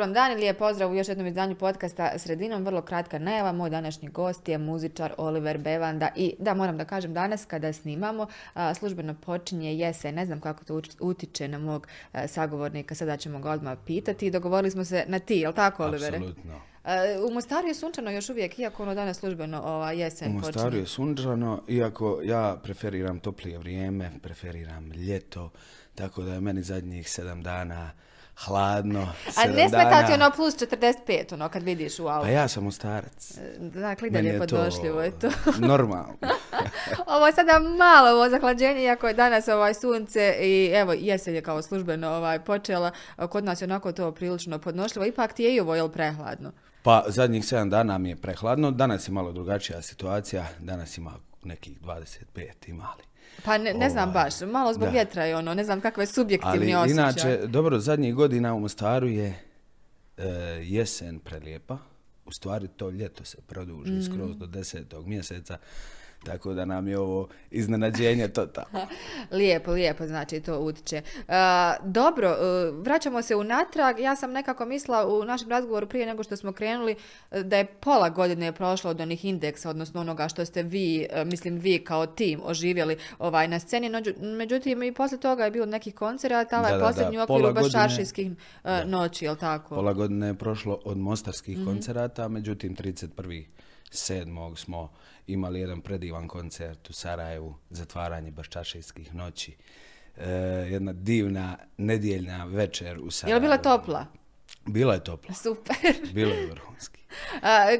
vam dan i lijep pozdrav u još jednom izdanju podcasta Sredinom. Vrlo kratka najava. Moj današnji gost je muzičar Oliver Bevanda i da moram da kažem danas kada snimamo službeno počinje jesen. Ne znam kako to utiče na mog sagovornika, sada ćemo ga odmah pitati. Dogovorili smo se na ti, jel tako Olivere? Apsolutno. U Mostaru je sunčano još uvijek, iako ono danas službeno ova, jesen U Mostaru je sunčano, iako ja preferiram toplije vrijeme, preferiram ljeto, tako da je meni zadnjih sedam dana hladno. A ne smeta ti ono plus 45, ono kad vidiš u auto? Pa ja sam starac. E, dakle, i dalje podnošljivo je to. normalno. ovo je sada malo ovo zahlađenje, iako je danas ovaj sunce i evo jesen je kao službeno ovaj, počela. Kod nas je onako to prilično podnošljivo. Ipak ti je i ovo jel prehladno? Pa zadnjih 7 dana mi je prehladno. Danas je malo drugačija situacija. Danas ima nekih 25 imali. Pa ne, ne znam ovaj, baš, malo zbog vjetra je ono, ne znam kakve subjektivni Ali inače, dobro, zadnjih godina u Mostaru je e, jesen prelijepa. U stvari to ljeto se produži mm. skroz do desetog mjeseca. Tako da nam je ovo iznenađenje totalno. lijepo, lijepo, znači to utiče. E, dobro, e, vraćamo se unatrag. Ja sam nekako mislila u našem razgovoru prije nego što smo krenuli e, da je pola godine prošlo od onih indeksa, odnosno onoga što ste vi, mislim vi kao tim oživjeli ovaj, na sceni. Međutim, i poslije toga je bilo nekih koncerata, ovaj posljednji u okviru bašaršijskih noći, jel tako? Pola godine je prošlo od mostarskih mm koncerata, međutim 31.7. smo imali jedan predivan koncert u Sarajevu, zatvaranje Baščašijskih noći. E, jedna divna nedjeljna večer u Sarajevu. Je li bila topla? Bila je topla. Super. Bilo je vrhunski.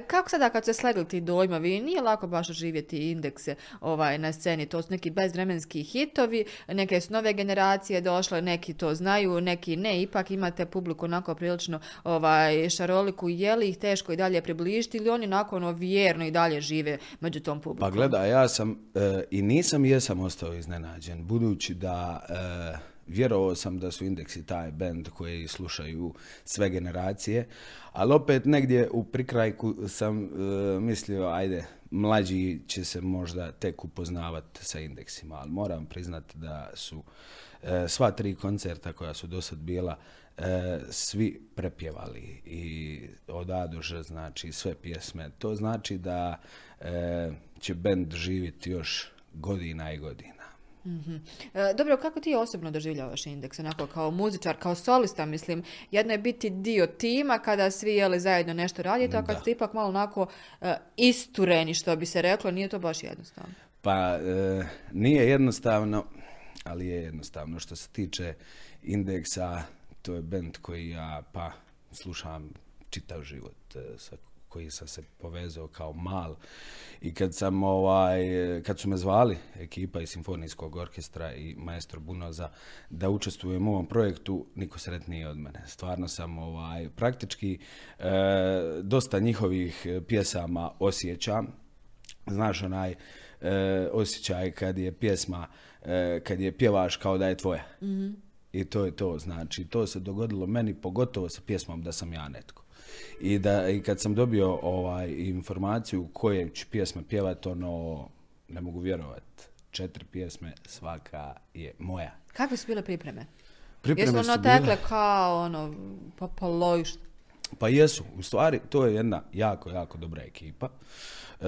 kako sada kad se slegli ti dojmovi, nije lako baš oživjeti indekse ovaj, na sceni, to su neki bezvremenski hitovi, neke su nove generacije došle, neki to znaju, neki ne, ipak imate publiku onako prilično ovaj, šaroliku, je li ih teško i dalje približiti ili oni onako ono vjerno i dalje žive među tom publikom? Pa gleda, ja sam e, i nisam i jesam ostao iznenađen, budući da e, vjerovao sam da su indeksi taj band koji slušaju sve generacije, ali opet negdje u prikrajku sam e, mislio, ajde, mlađi će se možda tek upoznavati sa indeksima, ali moram priznati da su e, sva tri koncerta koja su do sad bila e, svi prepjevali i od A znači sve pjesme. To znači da će band živjeti još godina i godina. Mhm. E, dobro, kako ti osobno doživljavaš indeks, onako kao muzičar, kao solista, mislim, jedno je biti dio tima kada svi jeli zajedno nešto radite, a kad ste ipak malo onako e, istureni, što bi se reklo, nije to baš jednostavno. Pa, e, nije jednostavno, ali je jednostavno. Što se tiče indeksa, to je band koji ja, pa, slušam čitav život sa koji sam se povezao kao mal i kad sam ovaj, kad su me zvali ekipa iz Simfonijskog orkestra i maestro Bunoza da učestvujem u ovom projektu, niko sretniji od mene. Stvarno sam ovaj, praktički e, dosta njihovih pjesama osjećam. Znaš onaj e, osjećaj kad je pjesma, e, kad je pjevaš kao da je tvoja. mm I to je to, znači, to se dogodilo meni pogotovo sa pjesmom da sam ja netko i da i kad sam dobio ovaj informaciju koje ću pjesme pjevati, ono, ne mogu vjerovati. Četiri pjesme, svaka je moja. Kakve su bile pripreme? Pripreme Jesu ono tekle kao ono, pa, pa Pa jesu. U stvari, to je jedna jako, jako dobra ekipa. E,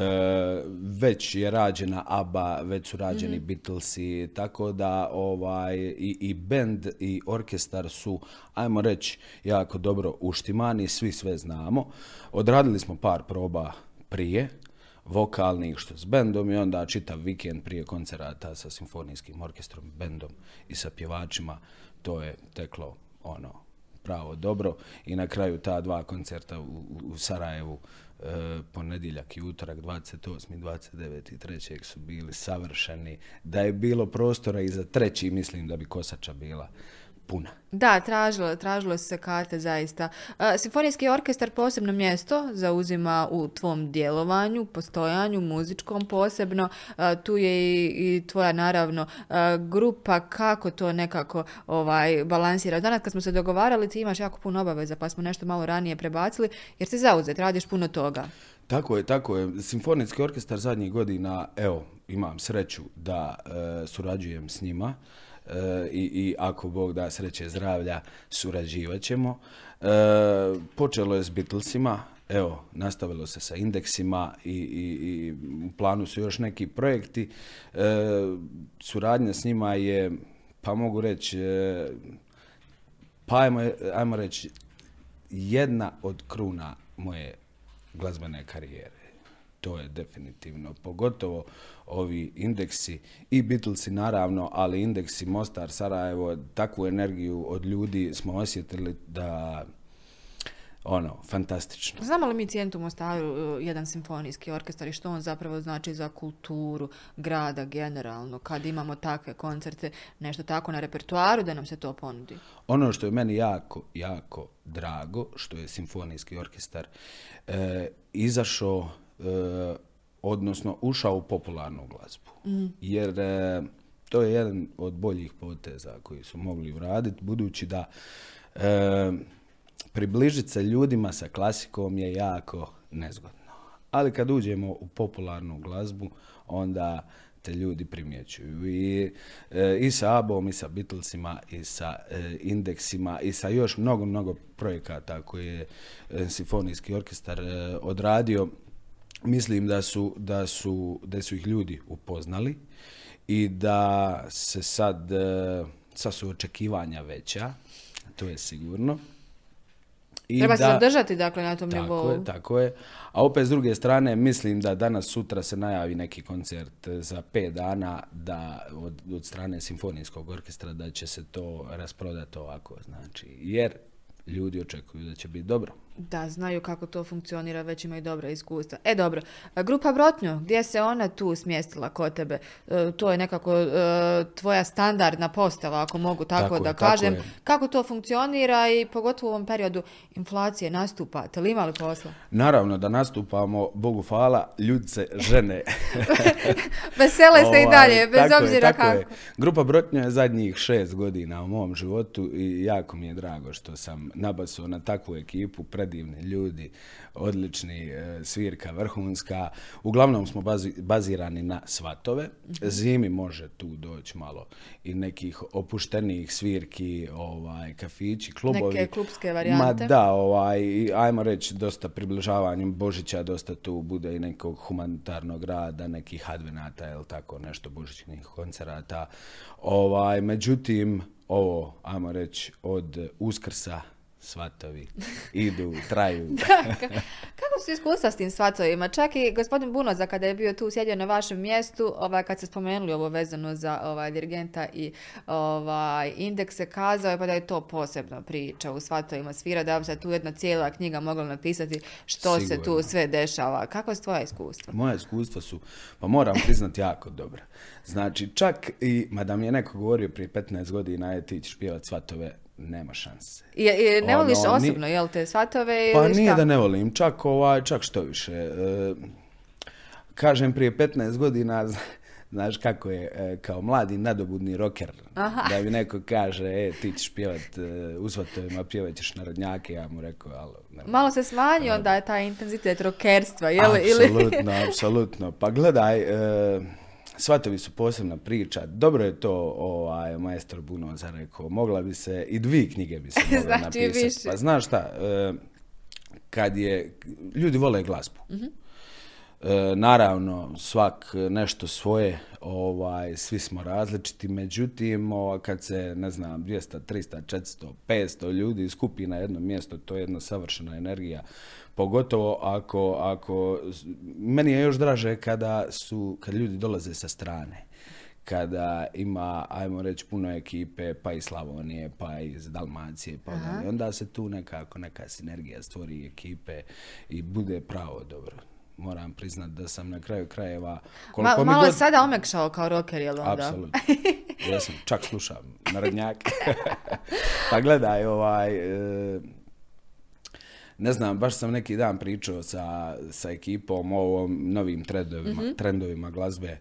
već je rađena ABBA, već su rađeni mm Beatlesi, tako da ovaj, i, i band i orkestar su, ajmo reći, jako dobro uštimani, svi sve znamo. Odradili smo par proba prije, vokalnih što s bendom i onda čitav vikend prije koncerata sa simfonijskim orkestrom, bendom i sa pjevačima, to je teklo ono pravo dobro i na kraju ta dva koncerta u, u Sarajevu e, ponedjeljak i utorak 28. 29. i 3. su bili savršeni. Da je bilo prostora i za treći, mislim da bi Kosača bila puna. Da, tražilo, tražilo se karte zaista. Simfonijski orkestar posebno mjesto zauzima u tvom djelovanju, postojanju, muzičkom posebno. tu je i, tvoja naravno grupa kako to nekako ovaj, balansira. Danas kad smo se dogovarali ti imaš jako puno obaveza pa smo nešto malo ranije prebacili jer si zauzet, radiš puno toga. Tako je, tako je. Simfonijski orkestar zadnjih godina, evo, imam sreću da e, surađujem s njima. I, i ako Bog da sreće zdravlja, surađivat ćemo. E, počelo je s Beatlesima, evo, nastavilo se sa indeksima i, i, i u planu su još neki projekti. E, suradnja s njima je, pa mogu reći, e, pa ajmo, ajmo reći, jedna od kruna moje glazbene karijere. To je definitivno, pogotovo ovi indeksi i Beatlesi naravno, ali indeksi Mostar, Sarajevo, takvu energiju od ljudi smo osjetili da ono, fantastično. Znamo li mi cijentu Mostaru uh, jedan simfonijski orkestar i što on zapravo znači za kulturu grada generalno, kad imamo takve koncerte, nešto tako na repertuaru da nam se to ponudi? Ono što je meni jako, jako drago, što je simfonijski orkestar e, izašao, e, odnosno ušao u popularnu glazbu. Mm. Jer e, to je jedan od boljih poteza koji su mogli uraditi, budući da približiti se ljudima sa klasikom je jako nezgodno. Ali kad uđemo u popularnu glazbu, onda te ljudi primjećuju. I, e, i sa Abom, i sa Beatlesima, i sa e, indeksima, i sa još mnogo, mnogo projekata koje je e, Simfonijski orkestar odradio. Mislim da su, da, su, da su ih ljudi upoznali i da se sad, sad su očekivanja veća, to je sigurno. I Treba se zadržati dakle na tom tako nivou. Je, tako je. A opet s druge strane mislim da danas sutra se najavi neki koncert za pet dana da od, od strane simfonijskog orkestra da će se to rasprodati ovako. Znači, jer ljudi očekuju da će biti dobro. Da, znaju kako to funkcionira, već imaju dobra iskustva. E, dobro. Grupa Brotnjo, gdje se ona tu smjestila kod tebe? E, to je nekako e, tvoja standardna postava, ako mogu tako, da kažem. kako to funkcionira i pogotovo u ovom periodu inflacije nastupate li imali posla? Naravno da nastupamo, Bogu hvala, se žene. Vesele se i ovaj, dalje, bez obzira kako. Je. Grupa Brotnjo je zadnjih šest godina u mom životu i jako mi je drago što sam nabasao na takvu ekipu predivni ljudi, odlični, e, svirka vrhunska. Uglavnom smo bazirani na svatove. Zimi može tu doći malo i nekih opuštenijih svirki, ovaj, kafići, klubovi. Neke klubske varijante. Ma da, ovaj, ajmo reći, dosta približavanjem Božića, dosta tu bude i nekog humanitarnog rada, nekih advenata, ili tako, nešto božićnih koncerata. Ovaj, međutim, ovo, ajmo reći, od Uskrsa svatovi idu, traju. kako su iskustva s tim svatovima? Čak i gospodin Bunoza kada je bio tu sjedio na vašem mjestu, ovaj, kad ste spomenuli ovo vezano za ovaj, dirigenta i ovaj, indekse, kazao je pa da je to posebna priča u svatovima svira, da bi se tu jedna cijela knjiga mogla napisati što se tu sve dešava. Kako su tvoja iskustva? Moja iskustva su, pa moram priznati, jako dobra. Znači, čak i, mada mi je neko govorio prije 15 godina, je ti ćeš pjevati svatove, nema šanse. I, ne voliš ono, osobno, jel te svatove Pa nije da ne volim, čak, ovaj, čak što više. E, kažem prije 15 godina, znaš kako je, e, kao mladi nadobudni roker, da mi neko kaže, e, ti ćeš pjevat e, u svatovima, pjevat ćeš narodnjake, ja mu rekao, alo. Malo se smanji onda je taj intenzitet rokerstva, jel? Apsolutno, apsolutno. Pa gledaj, e, Svatovi su posebna priča. Dobro je to ovaj, majstor Bunoza rekao. Mogla bi se, i dvije knjige bi se mogla znači, napisati. Pa znaš šta, e, kad je, ljudi vole glazbu. Mhm. E, naravno, svak nešto svoje, ovaj, svi smo različiti, međutim, ovaj, kad se, ne znam, 200, 300, 400, 500 ljudi skupi na jedno mjesto, to je jedna savršena energija. Pogotovo ako, ako, meni je još draže kada su, kad ljudi dolaze sa strane kada ima, ajmo reći, puno ekipe, pa iz Slavonije, pa iz Dalmacije, pa onda se tu nekako neka sinergija stvori ekipe i bude pravo dobro. Moram priznat da sam na kraju krajeva... Ma, malo je sada omekšao kao rocker, jel onda? Apsolutno. Ja sam, čak slušam narodnjake. pa gledaj, ovaj, e, ne znam, baš sam neki dan pričao sa, sa ekipom o ovom novim trendovima, mm trendovima glazbe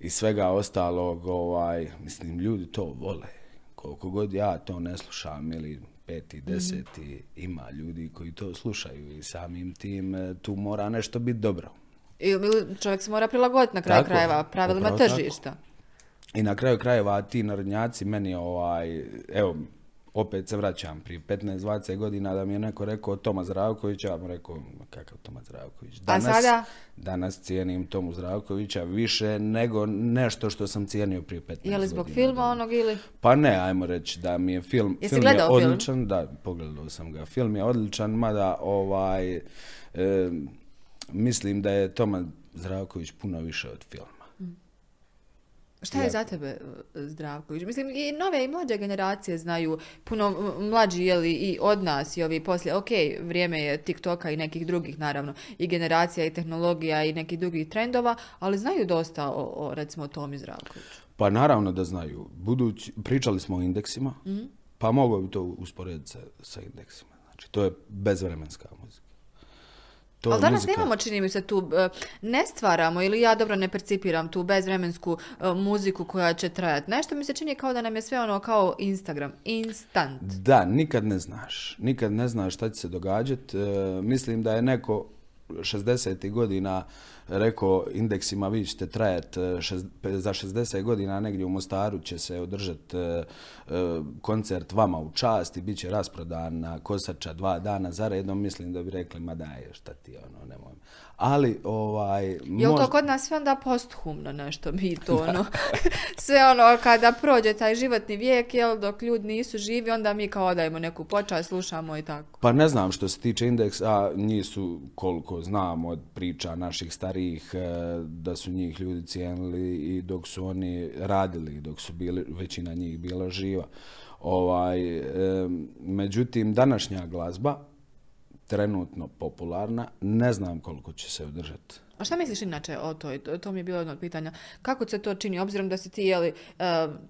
i svega ostalog, ovaj, mislim, ljudi to vole. Koliko god ja to ne slušam ili peti, deseti, ima ljudi koji to slušaju i samim tim e, tu mora nešto biti dobro. Ili čovjek se mora prilagoditi na kraju krajeva pravilima tržišta. I na kraju krajeva ti narodnjaci meni ovaj, evo, opet se vraćam prije 15-20 godina da mi je neko rekao Toma Zdravković, ja mu rekao kakav Toma Zdravković. A sada? Danas cijenim Tomu Zdravkovića više nego nešto što sam cijenio prije 15 godina. Je li zbog filma onog ili? Pa ne, ajmo reći da mi je film, Jesi film je gledao film? odličan, da, pogledao sam ga. Film je odličan, mada ovaj, e, mislim da je Toma Zdravković puno više od filma. Šta je za tebe e, Zdravković? Mislim, i nove i mlađe generacije znaju, puno mlađi je li i od nas i ovi poslije, ok, vrijeme je TikToka i nekih drugih naravno, i generacija i tehnologija i nekih drugih trendova, ali znaju dosta o, o recimo Tomi Zdravkoviću. Pa naravno da znaju. Budući, pričali smo o indeksima, Mhm. pa mogu bi to usporediti sa, sa indeksima. Znači, to je bezvremenska muzika. To Ali danas muzika- nemamo, čini mi se, tu, e, ne stvaramo ili ja dobro ne percipiram tu bezvremensku e, muziku koja će trajati. Nešto mi se čini kao da nam je sve ono kao Instagram, instant. Da, nikad ne znaš. Nikad ne znaš šta će se događati. mislim da je neko 60. godina rekao indeksima vi ćete trajati za 60 godina negdje u Mostaru će se održati e, e, koncert vama u čast i bit će rasprodan na Kosača dva dana za redom. Mislim da bi rekli ma daj šta ti ono nemoj. Ali ovaj... Je li mož- to kod nas sve onda posthumno nešto, mi to ono, sve ono kada prođe taj životni vijek, jel, dok ljudi nisu živi, onda mi kao odajemo neku počast, slušamo i tako. Pa ne znam što se tiče indeksa, njih su koliko znam od priča naših starijih e, da su njih ljudi cijenili i dok su oni radili, dok su bili, većina njih bila živa. Ovaj, e, međutim, današnja glazba, trenutno popularna, ne znam koliko će se održati. A šta misliš inače o toj? To, to mi je bilo jedno od pitanja. Kako se to čini, obzirom da si ti, jeli,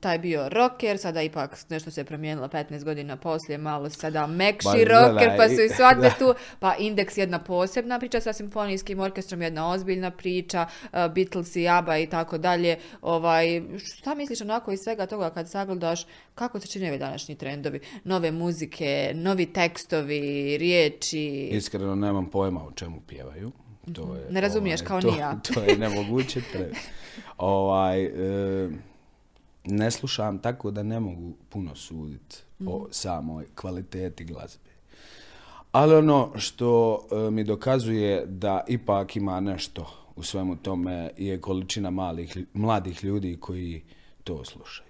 taj bio rocker, sada ipak nešto se promijenilo 15 godina poslije, malo sada mekši Ba, rocker, gledaj, pa su i svadbe tu, pa Indeks jedna posebna priča sa simfonijskim orkestrom, jedna ozbiljna priča, e, Beatles i ABBA i tako dalje. Ovaj, šta misliš onako iz svega toga kad sagledaš kako se čine ovi današnji trendovi? Nove muzike, novi tekstovi, riječi. Iskreno nemam pojma o čemu pjevaju. To je, Mhm. Ne razumiješ kao to, ni ja. To je nemoguće. tre- ovaj, e, ne slušam tako da ne mogu puno suditi Mhm. o samoj kvaliteti glazbe. Ali ono što e, mi dokazuje da ipak ima nešto u svemu tome je količina malih, mladih ljudi koji to slušaju.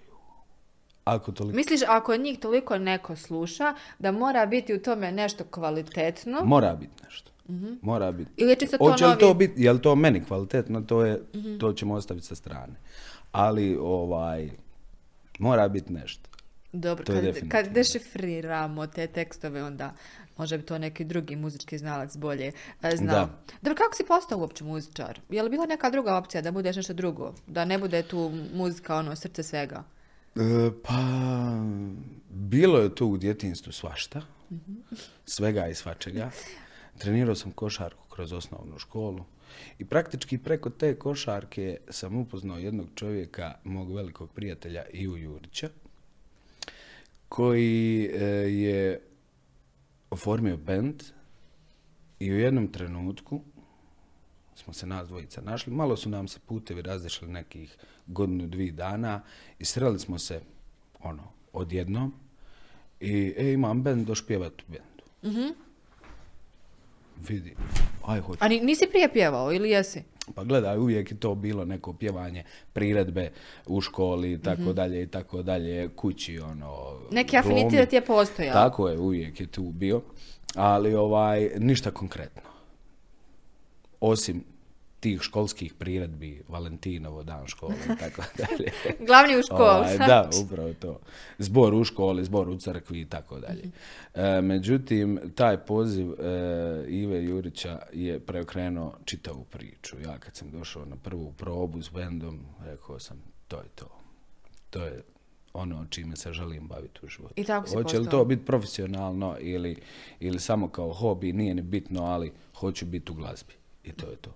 Ako toliko Misliš ako njih toliko neko sluša da mora biti u tome nešto kvalitetno? Mora biti nešto. Mora biti. Ili je čisto to Hoće li novi- to biti, je li to meni kvalitetno, to, je, to ćemo ostaviti sa strane. Ali, ovaj, mora biti nešto. Dobro, To kad, kad dešifriramo te tekstove, onda može bi to neki drugi muzički znalac bolje e, znao. Da. Dobro, kako si postao uopće muzičar? Je li bila neka druga opcija da budeš nešto drugo? Da ne bude tu muzika ono srce svega? E, pa, bilo je tu u djetinstvu svašta. Svega i svačega. Trenirao sam košarku kroz osnovnu školu. I praktički preko te košarke sam upoznao jednog čovjeka, mog velikog prijatelja Iju Jurića, koji e, je oformio band i u jednom trenutku smo se nas dvojica našli. Malo su nam se putevi razišli nekih godinu, dvije dana i sreli smo se ono, odjednom i e, imam bend, doš pjevat u bendu. Vidi, aj hoću. A ni- nisi prije pjevao ili jesi? Pa gledaj, uvijek je to bilo neko pjevanje priredbe u školi i tako dalje i tako dalje, kući, ono... Neki afinitet je postojao. Tako je, uvijek je tu bio, ali ovaj, ništa konkretno. Osim tih školskih priredbi, Valentinovo, dan škole i tako dalje. Glavni u školu. Ovaj, da, upravo to. Zbor u školi, zbor u crkvi i tako dalje. E, međutim, taj poziv e, Ive Jurića je preokrenuo čitavu priču. Ja kad sam došao na prvu probu s bendom, rekao sam, to je to. To je ono čime se želim baviti u životu. I tako Hoće li to biti profesionalno ili, ili samo kao hobi, nije ni bitno, ali hoću biti u glazbi. I to je to.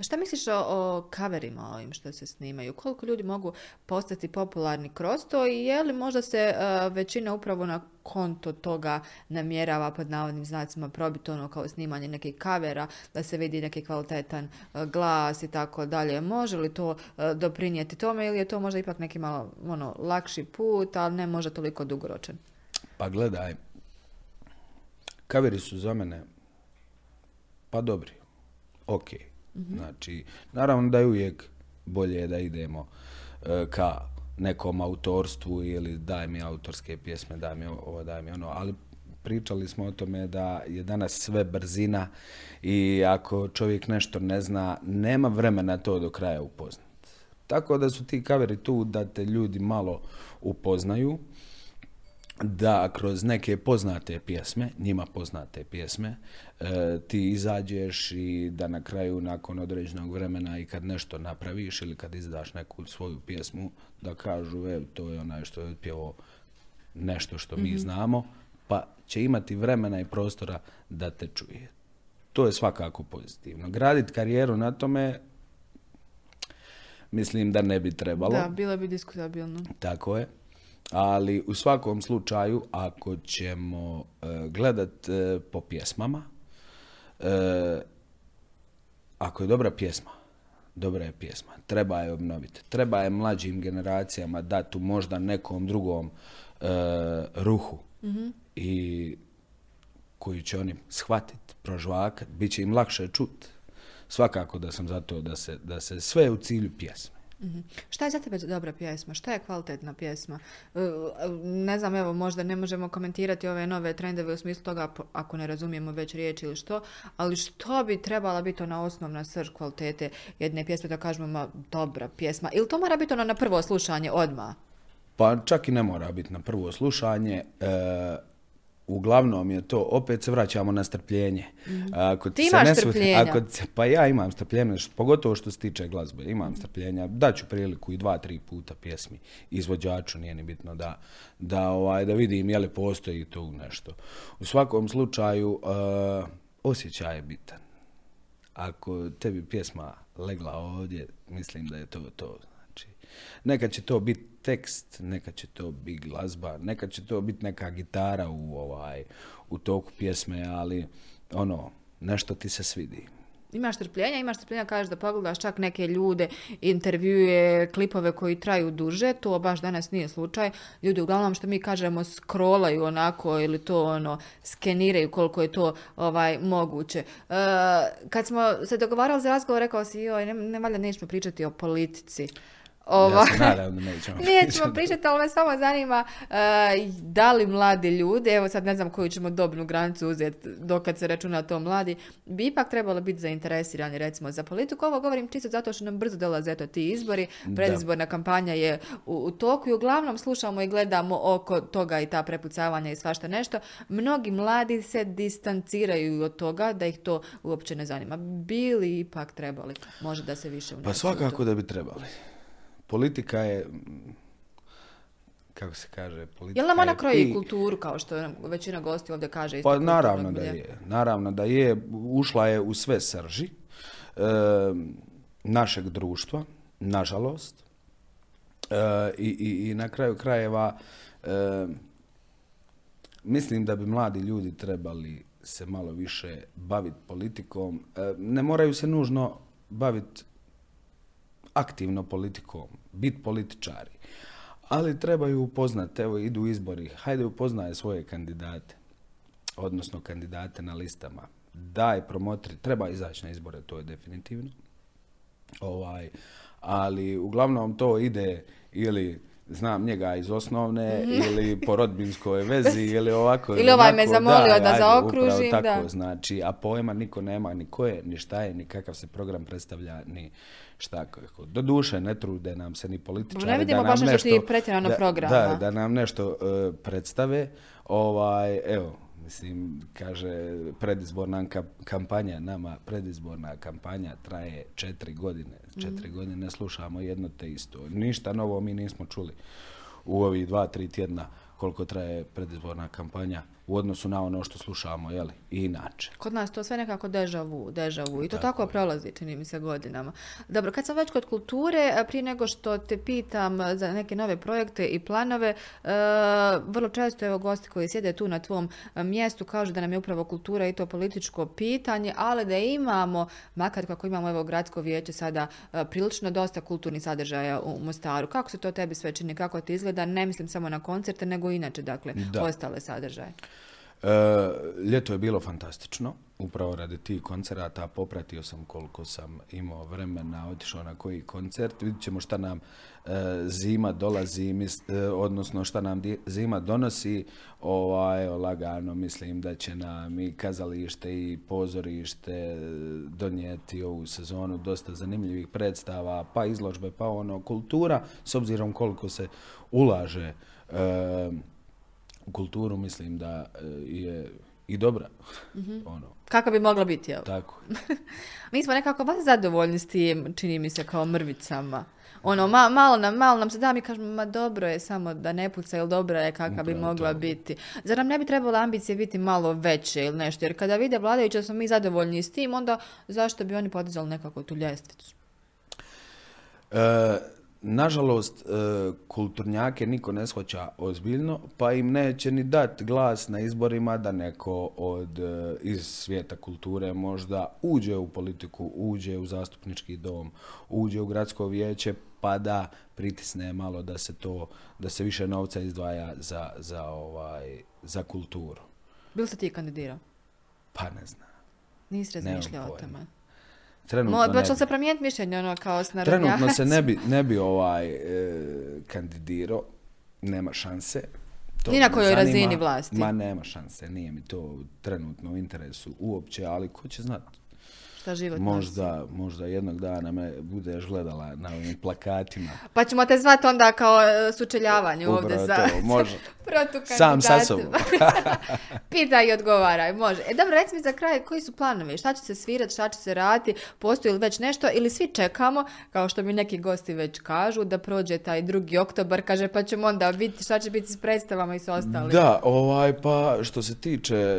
Šta misliš o, o coverima ovim što se snimaju? Koliko ljudi mogu postati popularni kroz to i je li možda se e, većina upravo na konto toga namjerava pod navodnim znacima probiti ono kao snimanje nekih kavera, da se vidi neki kvalitetan e, glas i tako dalje. Može li to e, doprinijeti tome ili je to možda ipak neki malo ono, lakši put, ali ne možda toliko dugoročan? Pa gledaj, kaveri su za mene pa dobri ok. Znači, naravno da je uvijek bolje da idemo e, ka nekom autorstvu ili daj mi autorske pjesme, daj mi ovo, daj mi ono, ali pričali smo o tome da je danas sve brzina i ako čovjek nešto ne zna, nema vremena to do kraja upoznat. Tako da su ti kaveri tu da te ljudi malo upoznaju, da kroz neke poznate pjesme, njima poznate pjesme, e, ti izađeš i da na kraju nakon određenog vremena i kad nešto napraviš ili kad izdaš neku svoju pjesmu, da kažu evo to je onaj što je otpjevo nešto što mi mhm. znamo, pa će imati vremena i prostora da te čuje. To je svakako pozitivno. Graditi karijeru na tome mislim da ne bi trebalo. Da, bila bi diskutabilno. Tako je ali u svakom slučaju ako ćemo e, gledat e, po pjesmama e, ako je dobra pjesma dobra je pjesma treba je obnoviti treba je mlađim generacijama dati možda nekom drugom ruhu mhm. i koju će oni shvatiti, prožvakat, bit će im lakše čut. Svakako da sam za to da se, da se sve u cilju pjesme. Mhm. Šta je za tebe dobra pjesma? Šta je kvalitetna pjesma? E, ne znam, evo, možda ne možemo komentirati ove nove trendove u smislu toga ako ne razumijemo već riječ ili što, ali što bi trebala biti ona osnovna srž kvalitete jedne pjesme da kažemo dobra pjesma? Ili to mora biti ono na prvo slušanje odmah? Pa čak i ne mora biti na prvo slušanje. E, uglavnom je to, opet se vraćamo na strpljenje. Mhm. Ako ti, imaš ne strpljenja? Ako, pa ja imam strpljenja, pogotovo što se tiče glazbe, imam strpljenja. Daću priliku i dva, tri puta pjesmi izvođaču, nije ni bitno da, da, ovaj, da vidim je li postoji tu nešto. U svakom slučaju, uh, osjećaj je bitan. Ako tebi pjesma legla ovdje, mislim da je to to. Nekad će to biti tekst, neka će to biti glazba, neka će to biti neka gitara u ovaj u toku pjesme, ali ono, nešto ti se svidi. Imaš strpljenja, imaš strpljenja, kažeš da pogledaš čak neke ljude, intervjue, klipove koji traju duže, to baš danas nije slučaj. Ljudi uglavnom što mi kažemo scrollaju onako ili to ono skeniraju koliko je to ovaj moguće. E, kad smo se dogovarali za razgovor, rekao si joj, ne, ne valjda nećemo pričati o politici. Ova, ja nećemo, nećemo pričati, ali me samo zanima uh, da li mladi ljudi, evo sad ne znam koju ćemo dobnu granicu uzeti dokad se računa to mladi, bi ipak trebalo biti zainteresirani recimo za politiku. Ovo govorim čisto zato što nam brzo dolaze eto ti izbori, predizborna kampanja je u, u toku i uglavnom slušamo i gledamo oko toga i ta prepucavanja i svašta nešto. Mnogi mladi se distanciraju od toga da ih to uopće ne zanima. Bili ipak trebali možda da se više Pa svakako da bi trebali politika je kako se kaže, politika Jel nam ona kroji kulturu, kao što većina gosti ovdje kaže? Isto pa naravno da je. Naravno da je. Ušla je u sve srži e, našeg društva, nažalost. E, i, i, i, na kraju krajeva e, mislim da bi mladi ljudi trebali se malo više baviti politikom. Ne moraju se nužno baviti aktivno politikom, biti političari. Ali trebaju upoznati, evo idu izbori, hajde upoznaje svoje kandidate, odnosno kandidate na listama. Daj, promotri, treba izaći na izbore, to je definitivno. Ovaj, ali uglavnom to ide ili znam njega iz osnovne mhm. ili po rodbinskoj vezi ili ovako ili ovaj me zamolio da, da zaokružim tako, znači a pojma niko nema ni ko je ni šta je ni kakav se program predstavlja ni šta kako. Do duše ne trude nam se ni političari ne vidimo da nam baš nešto, pretjerano programa. Da, da nam nešto uh, predstave. Ovaj, evo, mislim, kaže predizborna kampanja, nama predizborna kampanja traje četiri godine. Četiri mm. godine ne slušamo jedno te isto. Ništa novo mi nismo čuli u ovih dva, tri tjedna koliko traje predizborna kampanja u odnosu na ono što slušamo, jeli, i inače. Kod nas to sve nekako deja vu, deja vu. I to tako, prolazi, čini mi se, godinama. Dobro, kad sam već kod kulture, prije nego što te pitam za neke nove projekte i planove, e, vrlo često evo gosti koji sjede tu na tvom mjestu kažu da nam je upravo kultura i to političko pitanje, ali da imamo, makar kako imamo evo gradsko vijeće sada prilično dosta kulturnih sadržaja u Mostaru. Kako se to tebi sve čini, kako ti izgleda? Ne mislim samo na koncerte, nego inače, dakle, ostale sadržaje. E, ljeto je bilo fantastično, upravo radi tih koncerata, popratio sam koliko sam imao vremena, otišao na koji koncert, vidjet ćemo šta nam e, zima dolazi, e, odnosno šta nam zima donosi, ovaj, lagano mislim da će nam i kazalište i pozorište donijeti ovu sezonu dosta zanimljivih predstava, pa izložbe, pa ono, kultura, s obzirom koliko se ulaže u kulturu mislim da e, je i dobra. mm Ono. Kako bi mogla biti, jel? Tako. Mi smo nekako baš zadovoljni s tim, čini mi se, kao mrvicama. Ono, ma, malo, nam, malo nam se da, mi kažemo, ma dobro je samo da ne puca, ili dobra je kakva bi mogla biti. Zar nam ne bi trebalo ambicije biti malo veće ili nešto? Jer kada vide vladajući da smo mi zadovoljni s tim, onda zašto bi oni podizali nekako tu ljestvicu? E, Nažalost, e, kulturnjake niko ne shvaća ozbiljno, pa im neće ni dati glas na izborima da neko od e, iz svijeta kulture možda uđe u politiku, uđe u zastupnički dom, uđe u gradsko vijeće, pa da pritisne malo da se to, da se više novca izdvaja za, za, ovaj, za kulturu. Bil se ti kandidirao? Pa ne znam. Nisi razmišljao o tome? Trenutno Mo, će se promijeniti mišljenje ono kao s Trenutno se ne bi, ne bi ovaj e, kandidirao, nema šanse. To Ni na kojoj razini vlasti? Ma nema šanse, nije mi to trenutno u interesu uopće, ali ko će znati. Šta život možda, možda jednog dana me budeš gledala na ovim plakatima. Pa ćemo te zvati onda kao e, sučeljavanje ovdje za, može. Sam sa sobom. Pita i odgovaraj, može. E dobro, reci mi za kraj, koji su planovi? Šta će se svirati, šta će se raditi? Postoji li već nešto ili svi čekamo, kao što mi neki gosti već kažu, da prođe taj drugi oktobar, kaže, pa ćemo onda vidjeti šta će biti s predstavama i s ostalim. Da, ovaj, pa što se tiče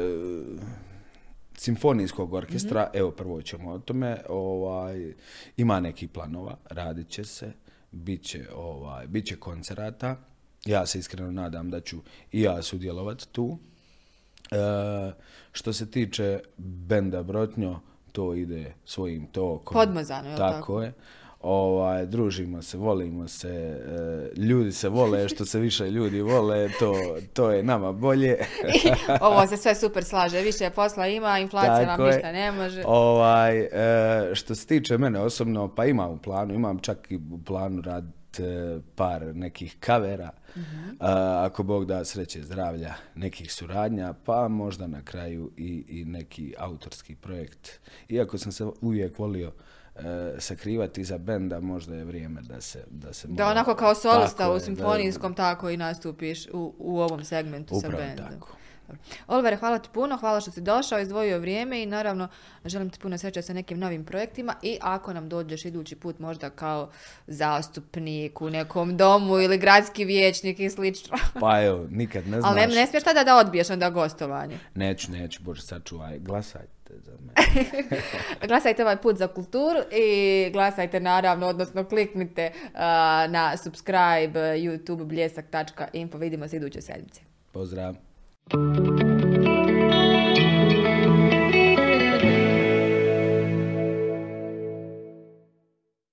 simfonijskog orkestra, evo prvo ćemo o tome, ovaj, ima neki planova, radit će se, bit će, ovaj, bit će koncerata, ja se iskreno nadam da ću i ja sudjelovati tu. E, što se tiče benda Brotnjo, to ide svojim tokom. Podmazano, je tako? Tako je ovaj, družimo se, volimo se, e, ljudi se vole, što se više ljudi vole, to, to je nama bolje. Ovo se sve super slaže, više posla ima, inflacija vam ništa ne može. Ovaj, e, što se tiče mene osobno, pa imam u planu, imam čak i u planu raditi e, par nekih kavera, mhm. ako Bog da sreće zdravlja, nekih suradnja, pa možda na kraju i, i neki autorski projekt. Iako sam se uvijek volio sakrivati iza benda, možda je vrijeme da se... Da, se da onako kao solista u simfonijskom tako i nastupiš u, u ovom segmentu sa bendom. tako. Oliver, hvala ti puno, hvala što si došao, izdvojio vrijeme i naravno želim ti puno sreće sa nekim novim projektima i ako nam dođeš idući put možda kao zastupnik u nekom domu ili gradski vijećnik i slično. Pa evo, nikad ne znaš. Ali ne, ne smiješ tada da odbiješ onda gostovanje. Neću, neću, bože sačuvaj, glasaj za glasajte ovaj put za kulturu i glasajte naravno, odnosno kliknite na subscribe youtube bljesak.info. Vidimo se iduće sedmice. Pozdrav! Música